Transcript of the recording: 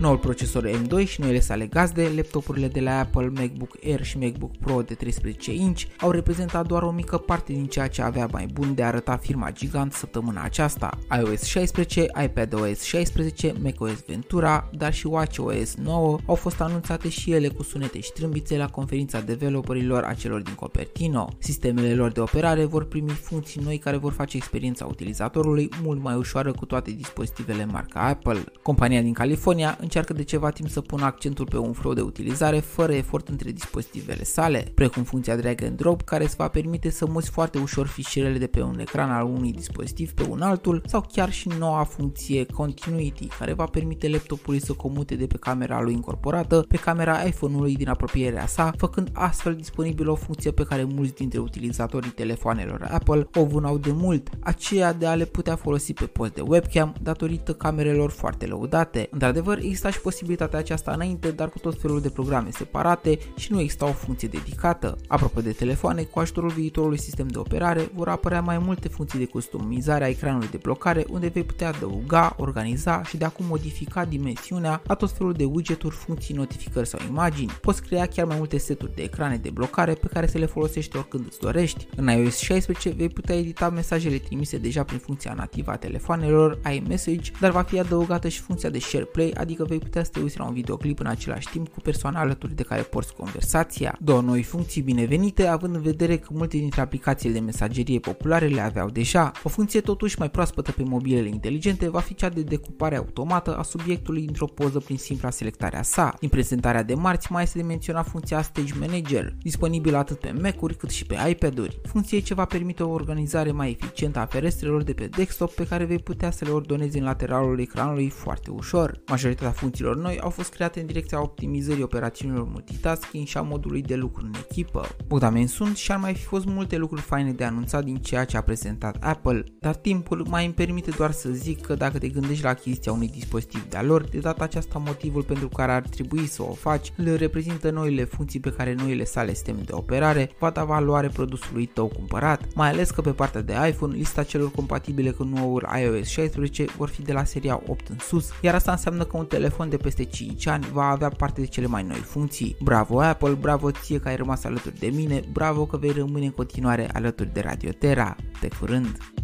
Noul procesor M2 și noile sale gazde, laptopurile de la Apple, MacBook Air și MacBook Pro de 13 inch au reprezentat doar o mică parte din ceea ce avea mai bun de a arăta firma gigant săptămâna aceasta. iOS 16, iPadOS 16, macOS Ventura, dar și watchOS 9 au fost anunțate și ele cu sunete și trâmbițe la conferința developerilor a celor din Cupertino. Sistemele lor de operare vor primi funcții noi care vor face experiența utilizatorului mult mai ușoară cu toate dispozitivele marca Apple. Compania din California încearcă de ceva timp să pună accentul pe un flow de utilizare fără efort între dispozitivele sale, precum funcția drag and drop care îți va permite să muți foarte ușor fișierele de pe un ecran al unui dispozitiv pe un altul sau chiar și noua funcție Continuity care va permite laptopului să comute de pe camera lui incorporată pe camera iPhone-ului din apropierea sa, făcând astfel disponibilă o funcție pe care mulți dintre utilizatorii telefoanelor Apple o vânau de mult, aceea de a le putea folosi pe post de webcam datorită camerelor foarte lăudate. Într-adevăr, exista și posibilitatea aceasta înainte, dar cu tot felul de programe separate și nu exista o funcție dedicată. Apropo de telefoane, cu ajutorul viitorului sistem de operare vor apărea mai multe funcții de customizare a ecranului de blocare unde vei putea adăuga, organiza și de acum modifica dimensiunea a tot felul de widgeturi, funcții, notificări sau imagini. Poți crea chiar mai multe seturi de ecrane de blocare pe care să le folosești oricând îți dorești. În iOS 16 vei putea edita mesajele trimise deja prin funcția nativă a telefoanelor iMessage, dar va fi adăugată și funcția de SharePlay, adică vei putea să te uiți la un videoclip în același timp cu persoana alături de care porți conversația. Două noi funcții binevenite, având în vedere că multe dintre aplicațiile de mesagerie populare le aveau deja. O funcție totuși mai proaspătă pe mobilele inteligente va fi cea de decupare automată a subiectului într-o poză prin simpla selectare a sa. Din prezentarea de marți mai este de menționat funcția Stage Manager, disponibilă atât pe Mac-uri cât și pe iPad-uri. Funcție ce va permite o organizare mai eficientă a ferestrelor de pe desktop pe care vei putea să le ordonezi în lateralul ecranului foarte ușor. Majoritatea funcțiilor noi au fost create în direcția optimizării operațiunilor multitasking și a modului de lucru în echipă. Bogdamen sunt și ar mai fi fost multe lucruri faine de anunțat din ceea ce a prezentat Apple, dar timpul mai îmi permite doar să zic că dacă te gândești la achiziția unui dispozitiv de-a lor, de data aceasta motivul pentru care ar trebui să o faci îl reprezintă noile funcții pe care noile sale sisteme de operare va da valoare produsului tău cumpărat, mai ales că pe partea de iPhone lista celor compatibile cu noul iOS 16 vor fi de la seria 8 în sus, iar asta înseamnă că un telefon de peste 5 ani va avea parte de cele mai noi funcții. Bravo Apple, bravo ție că ai rămas alături de mine, bravo că vei rămâne în continuare alături de Radio Terra. Pe curând!